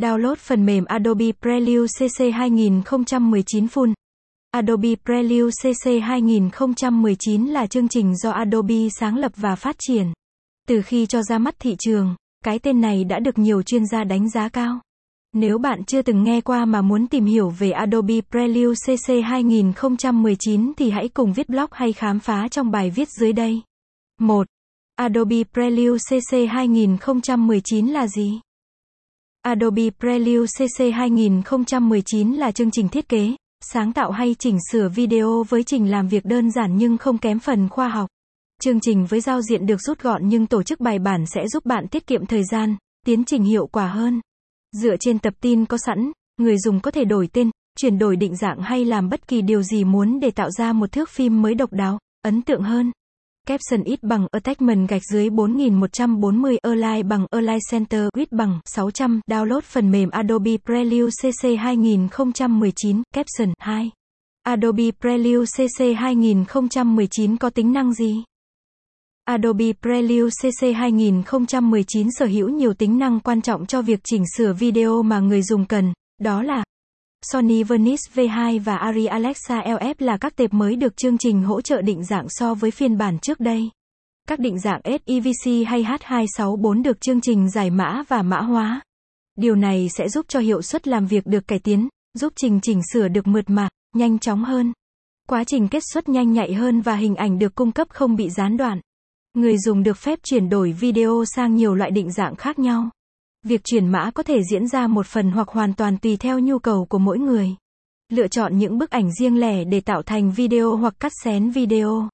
Download phần mềm Adobe Prelude CC 2019 Full. Adobe Prelude CC 2019 là chương trình do Adobe sáng lập và phát triển. Từ khi cho ra mắt thị trường, cái tên này đã được nhiều chuyên gia đánh giá cao. Nếu bạn chưa từng nghe qua mà muốn tìm hiểu về Adobe Prelude CC 2019 thì hãy cùng viết blog hay khám phá trong bài viết dưới đây. 1. Adobe Prelude CC 2019 là gì? Adobe Prelude CC 2019 là chương trình thiết kế, sáng tạo hay chỉnh sửa video với trình làm việc đơn giản nhưng không kém phần khoa học. Chương trình với giao diện được rút gọn nhưng tổ chức bài bản sẽ giúp bạn tiết kiệm thời gian, tiến trình hiệu quả hơn. Dựa trên tập tin có sẵn, người dùng có thể đổi tên, chuyển đổi định dạng hay làm bất kỳ điều gì muốn để tạo ra một thước phim mới độc đáo, ấn tượng hơn. Caption ít bằng Attachment gạch dưới 4140 Align bằng Align Center Width bằng 600 Download phần mềm Adobe Prelude CC 2019 Caption 2 Adobe Prelude CC 2019 có tính năng gì? Adobe Prelude CC 2019 sở hữu nhiều tính năng quan trọng cho việc chỉnh sửa video mà người dùng cần, đó là Sony Venice V2 và Ari Alexa LF là các tệp mới được chương trình hỗ trợ định dạng so với phiên bản trước đây. Các định dạng SEVC hay H264 được chương trình giải mã và mã hóa. Điều này sẽ giúp cho hiệu suất làm việc được cải tiến, giúp trình chỉnh sửa được mượt mà, nhanh chóng hơn. Quá trình kết xuất nhanh nhạy hơn và hình ảnh được cung cấp không bị gián đoạn. Người dùng được phép chuyển đổi video sang nhiều loại định dạng khác nhau. Việc chuyển mã có thể diễn ra một phần hoặc hoàn toàn tùy theo nhu cầu của mỗi người. Lựa chọn những bức ảnh riêng lẻ để tạo thành video hoặc cắt xén video.